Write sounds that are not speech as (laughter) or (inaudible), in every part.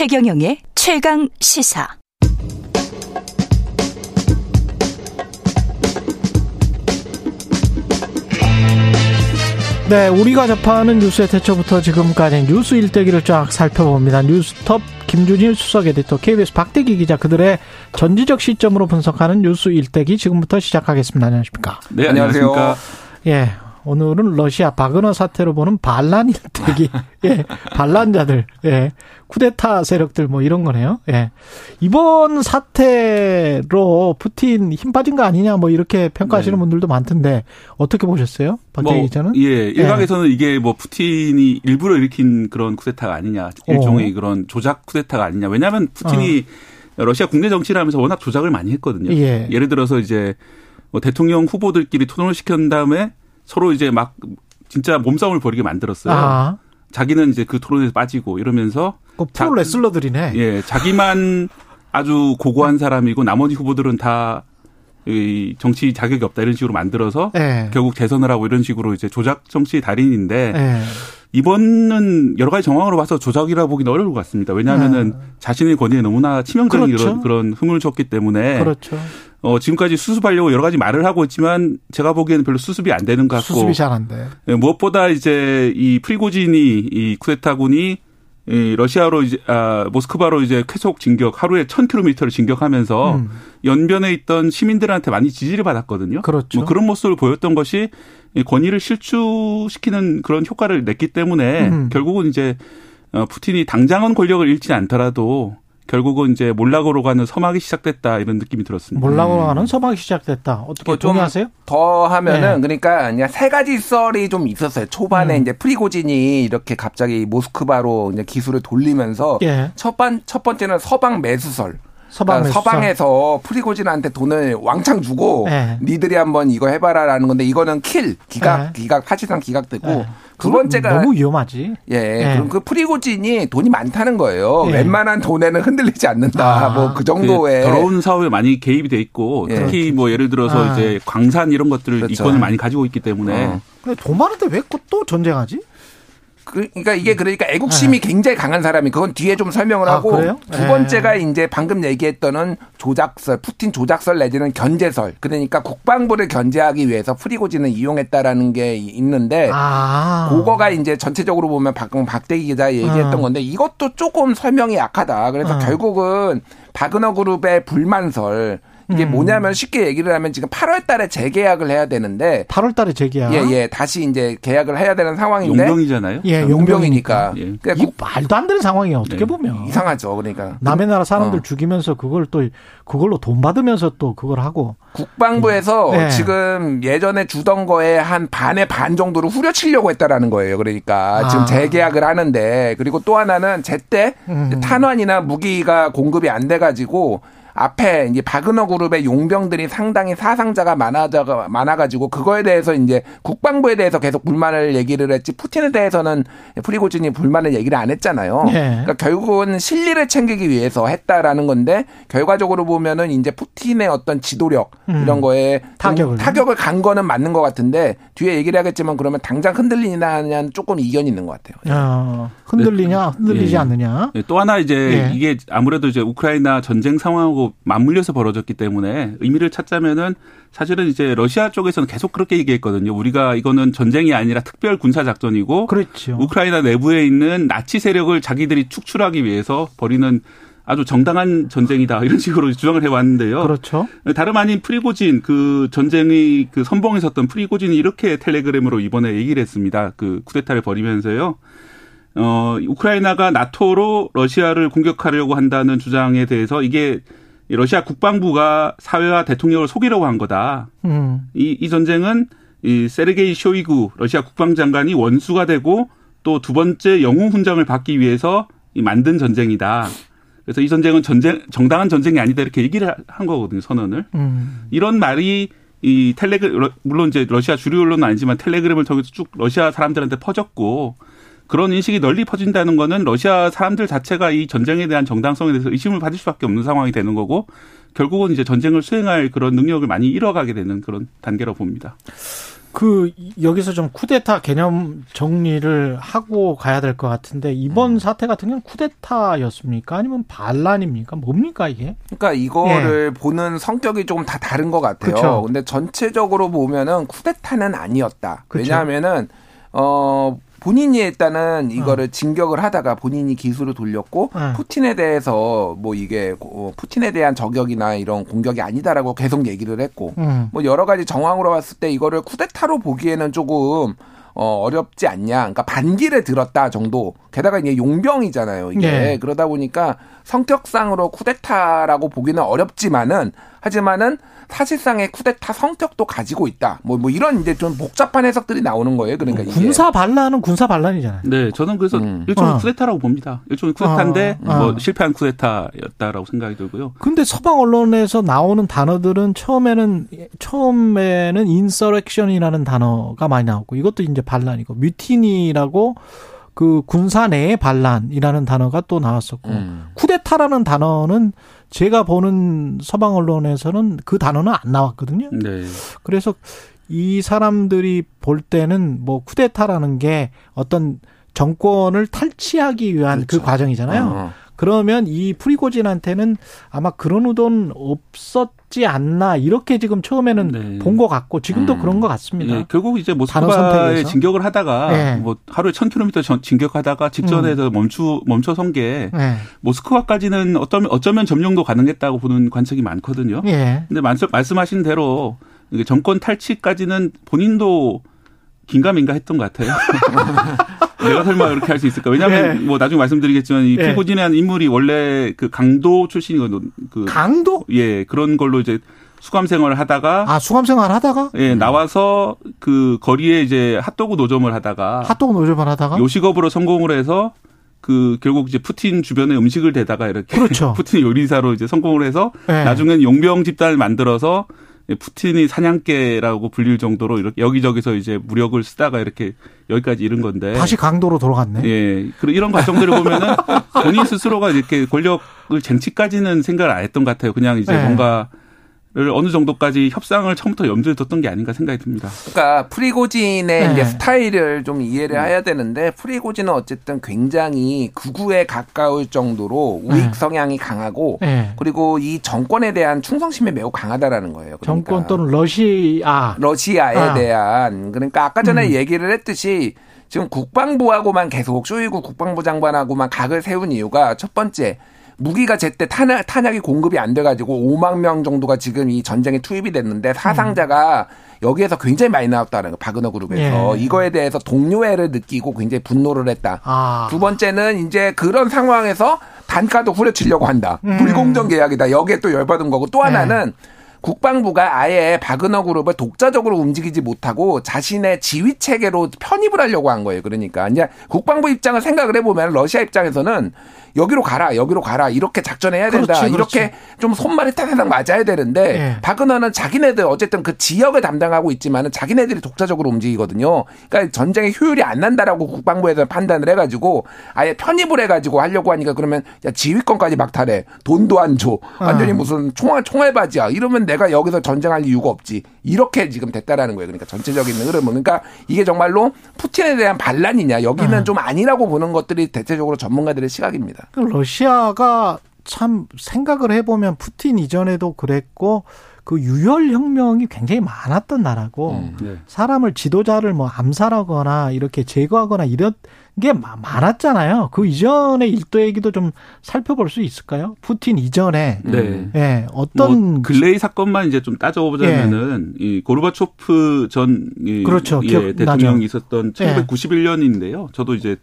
최경영의 최강 시사. 네, 우리가 접하는 뉴스의 대처부터 지금까지 뉴스 일대기를 쫙 살펴봅니다. 뉴스톱 김준일 수석 에디터, KBS 박대기 기자 그들의 전지적 시점으로 분석하는 뉴스 일대기 지금부터 시작하겠습니다. 안녕하십니까? 네, 안녕하세요. 예, 오늘은 러시아 바그너 사태로 보는 반란 일대기, (laughs) 예, 반란자들, 예, 쿠데타 세력들 뭐 이런 거네요. 예. 이번 사태로 푸틴 힘 빠진 거 아니냐 뭐 이렇게 평가하시는 네. 분들도 많던데 어떻게 보셨어요? 박대기 뭐, 기자는? 예, 일각에서는 예. 이게 뭐 푸틴이 일부러 일으킨 그런 쿠데타가 아니냐, 일종의 어. 그런 조작 쿠데타가 아니냐. 왜냐하면 푸틴이 어. 러시아 국내 정치를 하면서 워낙 조작을 많이 했거든요. 예. 예를 들어서 이제 뭐 대통령 후보들끼리 토론을 시킨 다음에 서로 이제 막 진짜 몸싸움을 벌이게 만들었어요. 아. 자기는 이제 그 토론에서 빠지고 이러면서 그 프로 레슬러들이네. 예, 자기만 아주 고고한 사람이고 나머지 후보들은 다 이 정치 자격이 없다 이런 식으로 만들어서 네. 결국 재선을 하고 이런 식으로 이제 조작 정치 달인인데 네. 이번은 여러 가지 정황으로 봐서 조작이라 보기는 어려울 것 같습니다. 왜냐하면은 네. 자신의 권위에 너무나 치명적인 그렇죠. 그런 그런 흠을 줬기 때문에 그렇죠. 어, 지금까지 수습하려고 여러 가지 말을 하고 있지만 제가 보기에는 별로 수습이 안 되는 것 같고. 수습이 잘 안 돼. 예, 무엇보다 이제 이 프리고진이 이 쿠데타군이 이 러시아로 이제 아 모스크바로 이제 쾌속 진격 하루에 1000km를 진격하면서 음. 연변에 있던 시민들한테 많이 지지를 받았거든요. 그렇죠. 뭐 그런 모습을 보였던 것이 권위를 실추시키는 그런 효과를 냈기 때문에 음. 결국은 이제 어 푸틴이 당장은 권력을 잃지 않더라도 결국은 이제 몰락으로 가는 서막이 시작됐다 이런 느낌이 들었습니다. 몰락으로 음. 가는 서막이 시작됐다. 어떻게 동의하세요? 더 하면은 네. 그러니까 그냥 세 가지 썰이 좀 있었어요. 초반에 음. 이제 프리고진이 이렇게 갑자기 모스크바로 이제 기수를 돌리면서 예. 첫번 첫 번째는 서방 매수설. 서방 그러니까 서방에서 프리고진한테 돈을 왕창 주고 네. 니들이 한번 이거 해봐라라는 건데 이거는 킬 기각 네. 기각 사실상 기각되고 네. 두 번째가 너무 위험하지. 예, 네. 그럼 그 프리고진이 돈이 많다는 거예요. 네. 웬만한 돈에는 흔들리지 않는다. 아, 뭐그 정도의 그 더러운 사업에 많이 개입이 돼 있고 예. 특히 뭐 예를 들어서 아. 이제 광산 이런 것들을 그렇죠. 이권을 많이 가지고 있기 때문에. 어. 근데 돈 많은데 왜 또 전쟁하지? 그, 그러니까 이게 그러니까 애국심이 네. 굉장히 강한 사람이 그건 뒤에 좀 설명을 아, 하고 아, 두 번째가 네. 이제 방금 얘기했던은 조작설, 푸틴 조작설 내지는 견제설. 그러니까 국방부를 견제하기 위해서 프리고진을 이용했다라는 게 있는데 아. 그거가 이제 전체적으로 보면 방금 박대기 기자 얘기했던 어. 건데 이것도 조금 설명이 약하다. 그래서 어. 결국은 바그너 그룹의 불만설 이게 음. 뭐냐면 쉽게 얘기를 하면 지금 8월 달에 재계약을 해야 되는데 8월 달에 재계약. 예, 예. 다시 이제 계약을 해야 되는 상황인데 용병이잖아요. 예, 용병이니까. 예. 그러니까 국, 말도 안 되는 상황이에요. 어떻게 네. 보면. 이상하죠. 그러니까. 남의 나라 사람들 어. 죽이면서 그걸 또 그걸로 돈 받으면서 또 그걸 하고 국방부에서 네. 지금 예전에 주던 거에 한 반의 반 정도를 후려치려고 했다라는 거예요. 그러니까 아. 지금 재계약을 하는데 그리고 또 하나는 제때 음. 탄환이나 무기가 공급이 안 돼 가지고 앞에 이제 바그너 그룹의 용병들이 상당히 사상자가 많아져 많아가지고 그거에 대해서 이제 국방부에 대해서 계속 불만을 얘기를 했지 푸틴에 대해서는 프리고진이 불만을 얘기를 안 했잖아요. 네. 그러니까 결국은 실리를 챙기기 위해서 했다라는 건데 결과적으로 보면은 이제 푸틴의 어떤 지도력 음. 이런 거에 타격을 타격을 간 거는 맞는 것 같은데 뒤에 얘기를 하겠지만 그러면 당장 흔들리냐 하냐는 조금 이견이 있는 것 같아요. 야, 흔들리냐 흔들리지 네. 않느냐. 네. 또 하나 이제 예. 이게 아무래도 이제 우크라이나 전쟁 상황하고 맞물려서 벌어졌기 때문에 의미를 찾자면은 사실은 이제 러시아 쪽에서는 계속 그렇게 얘기했거든요. 우리가 이거는 전쟁이 아니라 특별 군사 작전이고 그렇죠. 우크라이나 내부에 있는 나치 세력을 자기들이 축출하기 위해서 벌이는 아주 정당한 전쟁이다 (laughs) 이런 식으로 주장을 해왔는데요. 그렇죠. 다름 아닌 프리고진 그 전쟁의 그 선봉에 섰던 프리고진이 이렇게 텔레그램으로 이번에 얘기를 했습니다. 그 쿠데타를 벌이면서요. 어 우크라이나가 나토로 러시아를 공격하려고 한다는 주장에 대해서 이게 러시아 국방부가 사회와 대통령을 속이려고 한 거다. 음. 이, 이 전쟁은 이 세르게이 쇼이구 러시아 국방장관이 원수가 되고 또 두 번째 영웅 훈장을 받기 위해서 이 만든 전쟁이다. 그래서 이 전쟁은 전쟁 정당한 전쟁이 아니다 이렇게 얘기를 한 거거든요 선언을. 음. 이런 말이 이 텔레그 물론 이제 러시아 주류 언론은 아니지만 텔레그램을 통해서 쭉 러시아 사람들한테 퍼졌고 그런 인식이 널리 퍼진다는 거는 러시아 사람들 자체가 이 전쟁에 대한 정당성에 대해서 의심을 받을 수밖에 없는 상황이 되는 거고 결국은 이제 전쟁을 수행할 그런 능력을 많이 잃어가게 되는 그런 단계로 봅니다. 그 여기서 좀 쿠데타 개념 정리를 하고 가야 될 것 같은데 이번 음. 사태 같은 경우는 쿠데타였습니까? 아니면 반란입니까? 뭡니까 이게? 그러니까 이거를 예. 보는 성격이 조금 다 다른 것 같아요. 그쵸? 근데 전체적으로 보면은 쿠데타는 아니었다. 그쵸? 왜냐하면은 어 본인이 일단은 이거를 어. 진격을 하다가 본인이 기술을 돌렸고 어. 푸틴에 대해서 뭐 이게 어, 푸틴에 대한 저격이나 이런 공격이 아니다라고 계속 얘기를 했고 음. 뭐 여러 가지 정황으로 봤을 때 이거를 쿠데타로 보기에는 조금 어, 어렵지 않냐. 그러니까 반기를 들었다 정도. 게다가 이제 용병이잖아요. 이게. 네. 그러다 보니까 성격상으로 쿠데타라고 보기는 어렵지만은 하지만은 사실상의 쿠데타 성격도 가지고 있다. 뭐, 뭐 이런 이제 좀 복잡한 해석들이 나오는 거예요. 그러니까 이게. 군사 반란은 군사 반란이잖아요. 네, 저는 그래서 음. 일종의 어. 쿠데타라고 봅니다. 일종의 쿠데타인데 어. 어. 뭐 실패한 쿠데타였다라고 생각이 들고요. 근데 서방 언론에서 나오는 단어들은 처음에는 처음에는 인서렉션이라는 단어가 많이 나오고 이것도 이제 반란이고 뮤티니라고 그 군사 내의 반란이라는 단어가 또 나왔었고 음. 쿠데타라는 단어는 제가 보는 서방 언론에서는 그 단어는 안 나왔거든요. 네. 그래서 이 사람들이 볼 때는 뭐 쿠데타라는 게 어떤 정권을 탈취하기 위한 그 그렇죠. 그 과정이잖아요. 어. 그러면 이 프리고진한테는 아마 그런 의도는 없었지 않나 이렇게 지금 처음에는 네. 본것 같고 지금도 음. 그런 것 같습니다. 네. 결국 이제 모스크바에 진격을 하다가 네. 뭐 하루에 1000km 진격하다가 직전에서 음. 멈추 멈춰 선게 네. 모스크바까지는 어쩌면 어쩌면 점령도 가능했다고 보는 관측이 많거든요. 예. 근데 말씀하신 대로 정권 탈취까지는 본인도 긴가민가 했던 것 같아요. (laughs) 내가 설마 이렇게 할 수 있을까? 왜냐하면 네. 뭐 나중에 말씀드리겠지만 이 피고진이라는 네. 인물이 원래 그 강도 출신이거든. 그 강도? 예 그런 걸로 이제 수감 생활을 하다가 아 수감 생활 하다가 예 나와서 그 거리에 이제 핫도그 노점을 하다가 핫도그 노점을 하다가 요식업으로 성공을 해서 그 결국 이제 푸틴 주변에 음식을 대다가 이렇게 그렇죠. (laughs) 푸틴 요리사로 이제 성공을 해서 네. 나중엔 용병 집단을 만들어서 예, 푸틴이 사냥개라고 불릴 정도로 이렇게 여기저기서 이제 무력을 쓰다가 이렇게 여기까지 이른 건데 다시 강도로 돌아갔네. 예. 그리고 이런 과정들을 보면은 (laughs) 본인 스스로가 이렇게 권력을 쟁취까지는 생각을 안 했던 것 같아요. 그냥 이제 네. 뭔가 를 어느 정도까지 협상을 처음부터 염두에 뒀던 게 아닌가 생각이 듭니다. 그러니까 프리고진의 네. 이제 스타일을 좀 이해를 음. 해야 되는데 프리고진은 어쨌든 굉장히 극우에 가까울 정도로 우익 네. 성향이 강하고 네. 그리고 이 정권에 대한 충성심이 매우 강하다라는 거예요. 그러니까 정권 또는 러시아 러시아에 아. 대한 그러니까 아까 전에 음. 얘기를 했듯이 지금 국방부하고만 계속 쇼이구 국방부 장관하고만 각을 세운 이유가 첫 번째 무기가 제때 탄약, 탄약이 공급이 안 돼가지고 5만 명 정도가 지금 이 전쟁에 투입이 됐는데 사상자가 여기에서 굉장히 많이 나왔다는 거 바그너 그룹에서 예. 이거에 대해서 동료애를 느끼고 굉장히 분노를 했다. 아. 두 번째는 이제 그런 상황에서 단가도 후려치려고 한다. 음. 불공정 계약이다. 여기에 또 열받은 거고 또 하나는 예. 국방부가 아예 바그너 그룹을 독자적으로 움직이지 못하고 자신의 지휘 체계로 편입을 하려고 한 거예요. 그러니까 이제 국방부 입장을 생각을 해보면 러시아 입장에서는 여기로 가라, 여기로 가라 이렇게 작전해야 된다. 그렇지, 그렇지. 이렇게 좀 손발이 타다닥 맞아야 되는데 네. 박은하는 자기네들 어쨌든 그 지역을 담당하고 있지만은 자기네들이 독자적으로 움직이거든요. 그러니까 전쟁의 효율이 안 난다라고 국방부에서 판단을 해가지고 아예 편입을 해가지고 하려고 하니까 그러면 야 지휘권까지 막탈해, 돈도 안 줘, 완전히 어. 무슨 총알 총알바지야. 이러면 내가 여기서 전쟁할 이유가 없지. 이렇게 지금 됐다라는 거예요. 그러니까 전체적인 흐름은 그러니까 이게 정말로 푸틴에 대한 반란이냐 여기는 어. 좀 아니라고 보는 것들이 대체적으로 전문가들의 시각입니다. 있습니다. 러시아가 참 생각을 해보면 푸틴 이전에도 그랬고 그 유혈 혁명이 굉장히 많았던 나라고 음, 네. 사람을 지도자를 뭐 암살하거나 이렇게 제거하거나 이런 게 많았잖아요. 그 이전의 일도 얘기도 좀 살펴볼 수 있을까요? 푸틴 이전에 네. 예, 어떤 뭐 근래의 사건만 이제 좀 따져보자면은 예. 이 고르바초프 전 이, 그렇죠. 예, 대통령이 있었던 1991년인데요. 저도 이제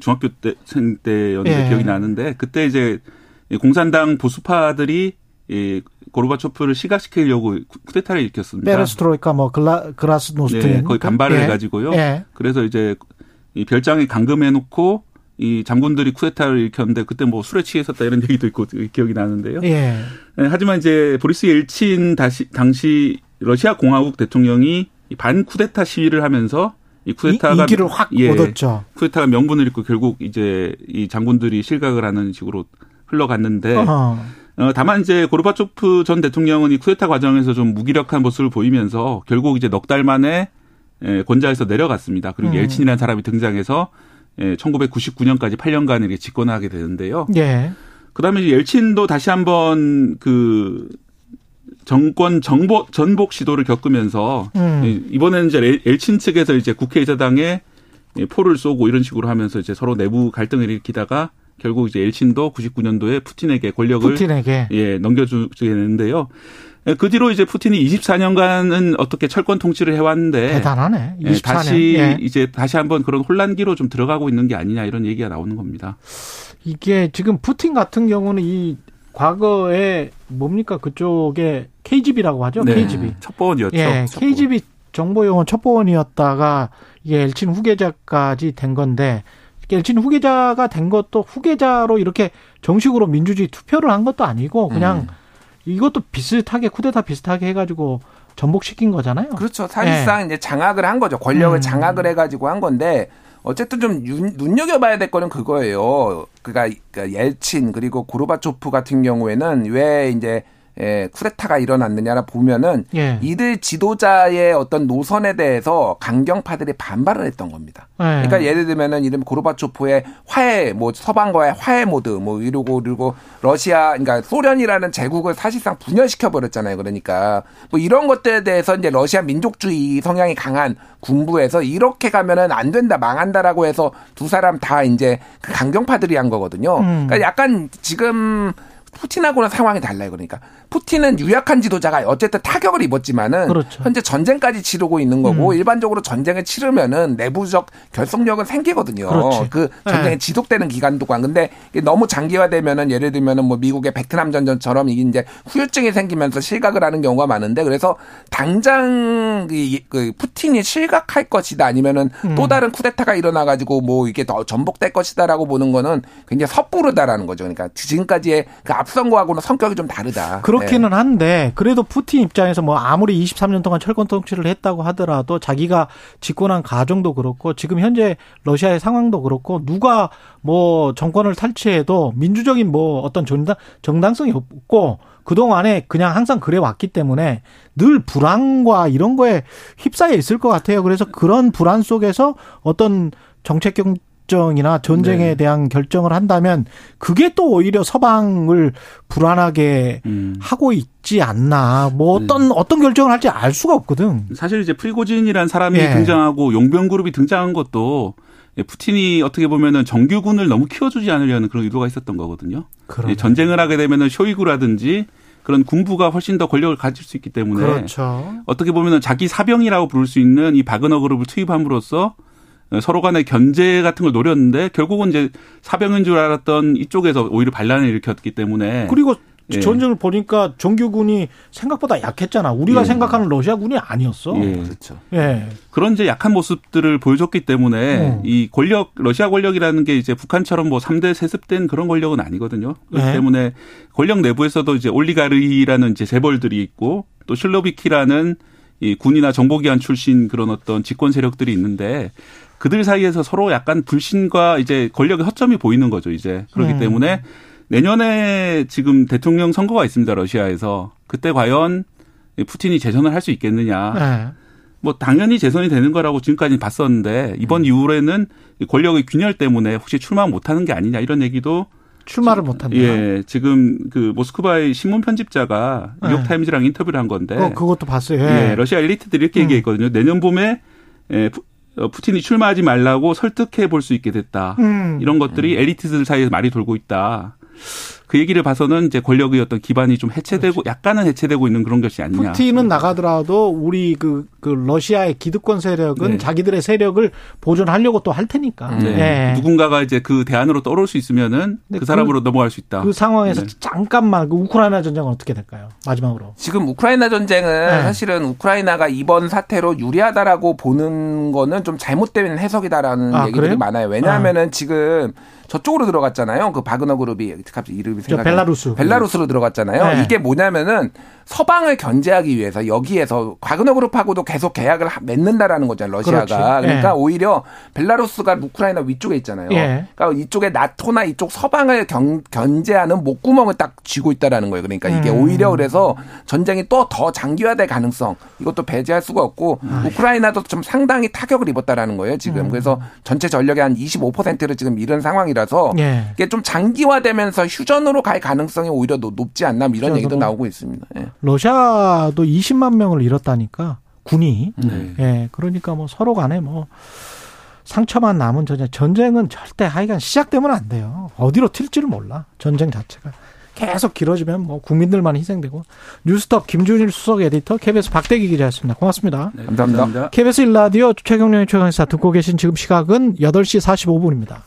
중학교 때생 때였는데 예. 기억이 나는데 그때 이제 공산당 보수파들이 이 고르바초프를 시각시키려고 쿠데타를 일으켰습니다. 베르스트로이카 뭐 글라 그라스노스트 네, 거의 반발을 예. 해가지고요. 예. 그래서 이제 이 별장에 감금해놓고 이 장군들이 쿠데타를 일으켰는데 그때 뭐 술에 취했었다 이런 (laughs) 얘기도 있고 기억이 나는데요. 예. 네, 하지만 이제 보리스 엘친 다시 당시 러시아 공화국 대통령이 반 쿠데타 시위를 하면서 이 쿠데타가 인기를 확 예, 얻었죠. 쿠데타가 명분을 잃고 결국 이제 이 장군들이 실각을 하는 식으로 흘러갔는데 어, 다만 이제 고르바초프 전 대통령은 이 쿠데타 과정에서 좀 무기력한 모습을 보이면서 결국 이제 넉 달 만에 예, 권좌에서 내려갔습니다. 그리고 음. 엘친이라는 사람이 등장해서 예, 1999년까지 8년간 이렇게 집권하게 되는데요. 예. 그다음에 이제 엘친도 다시 한번 그 정권 정보 전복 시도를 겪으면서 음. 이- 이번에는 이제 엘- 엘친 측에서 이제 국회의사당에 포를 쏘고 이런 식으로 하면서 이제 서로 내부 갈등을 일으키다가 결국 이제 엘친도 99년도에 푸틴에게 권력을 푸틴에게. 예, 넘겨주게 되는데요. 예, 그 뒤로 이제 푸틴이 24년간은 어떻게 철권 통치를 해왔는데 대단하네. 예, 24년. 다시 예. 이제 다시 한번 그런 혼란기로 좀 들어가고 있는 게 아니냐 이런 얘기가 나오는 겁니다. 이게 지금 푸틴 같은 경우는 이 과거에 뭡니까 그쪽에 KGB라고 하죠. KGB. 첩보원이었죠. 예, 첩보원. KGB 정보용은 첩보원이었다가 이게 엘친 후계자까지 된 건데 엘친 후계자가 된 것도 후계자로 이렇게 정식으로 민주주의 투표를 한 것도 아니고 그냥 음. 이것도 비슷하게 쿠데타 비슷하게 해가지고 전복시킨 거잖아요. 그렇죠. 사실상 이제 장악을 한 거죠. 권력을 음. 장악을 해가지고 한 건데 어쨌든 좀 눈- 눈여겨봐야 될 거는 그거예요. 그러니까 그 옐친 그리고 고르바초프 같은 경우에는 왜 이제 예, 쿠데타가 일어났느냐를 보면은 예. 이들 지도자의 어떤 노선에 대해서 강경파들이 반발을 했던 겁니다. 예. 그러니까 예를 들면은 이름 고르바초프의 화해 뭐 서방과의 화해 모드 뭐 이러고 그리고 러시아 그러니까 소련이라는 제국을 사실상 분열시켜 버렸잖아요. 그러니까 뭐 이런 것들에 대해서 이제 러시아 민족주의 성향이 강한 군부에서 이렇게 가면은 안 된다 망한다라고 해서 두 사람 다 이제 그 강경파들이 한 거거든요. 음. 그러니까 약간 지금 푸틴하고는 상황이 달라요. 그러니까 푸틴은 유약한 지도자가 어쨌든 타격을 입었지만은 그렇죠. 현재 전쟁까지 치르고 있는 거고 음. 일반적으로 전쟁을 치르면은 내부적 결속력은 생기거든요. 그렇지. 그 전쟁이 네. 지속되는 기간 동안. 근데 너무 장기화되면은 예를 들면은 뭐 미국의 베트남 전전처럼 이게 이제 후유증이 생기면서 실각을 하는 경우가 많은데 그래서 당장 이, 그 푸틴이 실각할 것이다 아니면은 음. 또 다른 쿠데타가 일어나 가지고 뭐 이게 더 전복될 것이다라고 보는 거는 굉장히 섣부르다라는 거죠. 그러니까 지금까지의 그 앞선 거하고는 성격이 좀 다르다. 그렇기는 네. 한데 그래도 푸틴 입장에서 뭐 아무리 23년 동안 철권 통치를 했다고 하더라도 자기가 집권한 가정도 그렇고 지금 현재 러시아의 상황도 그렇고 누가 뭐 정권을 탈취해도 민주적인 뭐 어떤 정당 정당성이 없고 그동안에 그냥 항상 그래 왔기 때문에 늘 불안과 이런 거에 휩싸여 있을 것 같아요. 그래서 그런 불안 속에서 어떤 정책 결정이나 전쟁에 네. 대한 결정을 한다면 그게 또 오히려 서방을 불안하게 음. 하고 있지 않나. 뭐 네. 어떤 어떤 결정을 할지 알 수가 없거든. 사실 이제 프리고진이라는 사람이 예. 등장하고 용병 그룹이 등장한 것도 예, 푸틴이 어떻게 보면은 정규군을 너무 키워주지 않으려는 그런 의도가 있었던 거거든요. 그러네. 예, 전쟁을 하게 되면은 쇼이구라든지 그런 군부가 훨씬 더 권력을 가질 수 있기 때문에 그렇죠. 어떻게 보면은 자기 사병이라고 부를 수 있는 이 바그너 그룹을 투입함으로써 어, 서로 간의 견제 같은 걸 노렸는데 결국은 이제 사병인 줄 알았던 이쪽에서 오히려 반란을 일으켰기 때문에 그리고 예. 전쟁을 보니까 정규군이 생각보다 약했잖아. 우리가 예. 생각하는 러시아군이 아니었어. 예. 그렇죠. 예. 그런 이제 약한 모습들을 보여줬기 때문에 음. 이 권력 러시아 권력이라는 게 이제 북한처럼 뭐 3대 세습된 그런 권력은 아니거든요. 그렇기 네. 때문에 권력 내부에서도 이제 올리가르히라는 이제 재벌들이 있고 또 실로비키라는 이 군이나 정보기관 출신 그런 어떤 집권 세력들이 있는데 그들 사이에서 서로 약간 불신과 이제 권력의 허점이 보이는 거죠, 이제. 그렇기 음. 때문에 내년에 지금 대통령 선거가 있습니다, 러시아에서. 그때 과연 이 푸틴이 재선을 할 수 있겠느냐. 예. 뭐 당연히 재선이 되는 거라고 지금까지 봤었는데 이번 이후에는 권력의 균열 때문에 혹시 출마 못 하는 게 아니냐 이런 얘기도 출마를 못 한다. 예 지금 그 모스크바의 신문 편집자가 네. 뉴욕 타임즈랑 인터뷰를 한 건데 그, 그것도 봤어요. 예, 예. 러시아 엘리트들이 이렇게 음. 얘기했거든요 내년 봄에 예, 푸- 어, 푸틴이 출마하지 말라고 설득해 볼 수 있게 됐다 음. 이런 것들이 엘리트들 사이에서 말이 돌고 있다. 그 얘기를 봐서는 이제 권력의 어떤 기반이 좀 해체되고 약간은 해체되고 있는 그런 것이 아니냐. 푸틴은 나가더라도 우리 그, 그 러시아의 기득권 세력은 네. 자기들의 세력을 보존하려고 또 할 테니까. 네. 예. 누군가가 이제 그 대안으로 떠올 수 있으면은 근데 그 사람으로 그- 넘어갈 수 있다. 그 상황에서 네. 잠깐만 그 우크라이나 전쟁은 어떻게 될까요? 마지막으로. 지금 우크라이나 전쟁은 네. 사실은 우크라이나가 이번 사태로 유리하다라고 보는 거는 좀 잘못된 해석이다라는 아, 얘기들이 그래요? 많아요. 왜냐하면은 지금 저쪽으로 들어갔잖아요. 그 바그너 그룹이 갑자기 이름이 저 생각이 안 벨라루스. 벨라루스로 들어갔잖아요. 네. 이게 뭐냐면은 서방을 견제하기 위해서 여기에서 바그너 그룹하고도 계속 계약을 맺는다라는 거잖아요. 러시아가. 그렇지. 그러니까 예. 오히려 벨라루스가 우크라이나 위쪽에 있잖아요. 예. 그러니까 이쪽에 나토나 이쪽 서방을 경, 견제하는 목구멍을 딱 쥐고 있다라는 거예요. 그러니까 이게 음. 오히려 그래서 전쟁이 또 더 장기화될 가능성 이것도 배제할 수가 없고 아이. 우크라이나도 좀 상당히 타격을 입었다라는 거예요. 지금 음. 그래서 전체 전력의 한 25%를 지금 잃은 상황이라서 예. 이게 좀 장기화되면서 휴전 으로 갈 가능성이 오히려 높지 않나 뭐 이런 얘기도 나오고 있습니다. 예. 러시아도 20만 명을 잃었다니까 군이. 네. 예. 그러니까 뭐 서로 간에 뭐 상처만 남은 전쟁. 전쟁은 절대 하여간 시작되면 안 돼요. 어디로 튈지를 몰라. 전쟁 자체가. 계속 길어지면 뭐 국민들만 희생되고 뉴스톱 김준일 수석 에디터 KBS 박대기 기자였습니다. 고맙습니다. 네, 감사합니다. KBS 일라디오 최경련의 최강사 듣고 계신 지금 시각은 8시 45분입니다.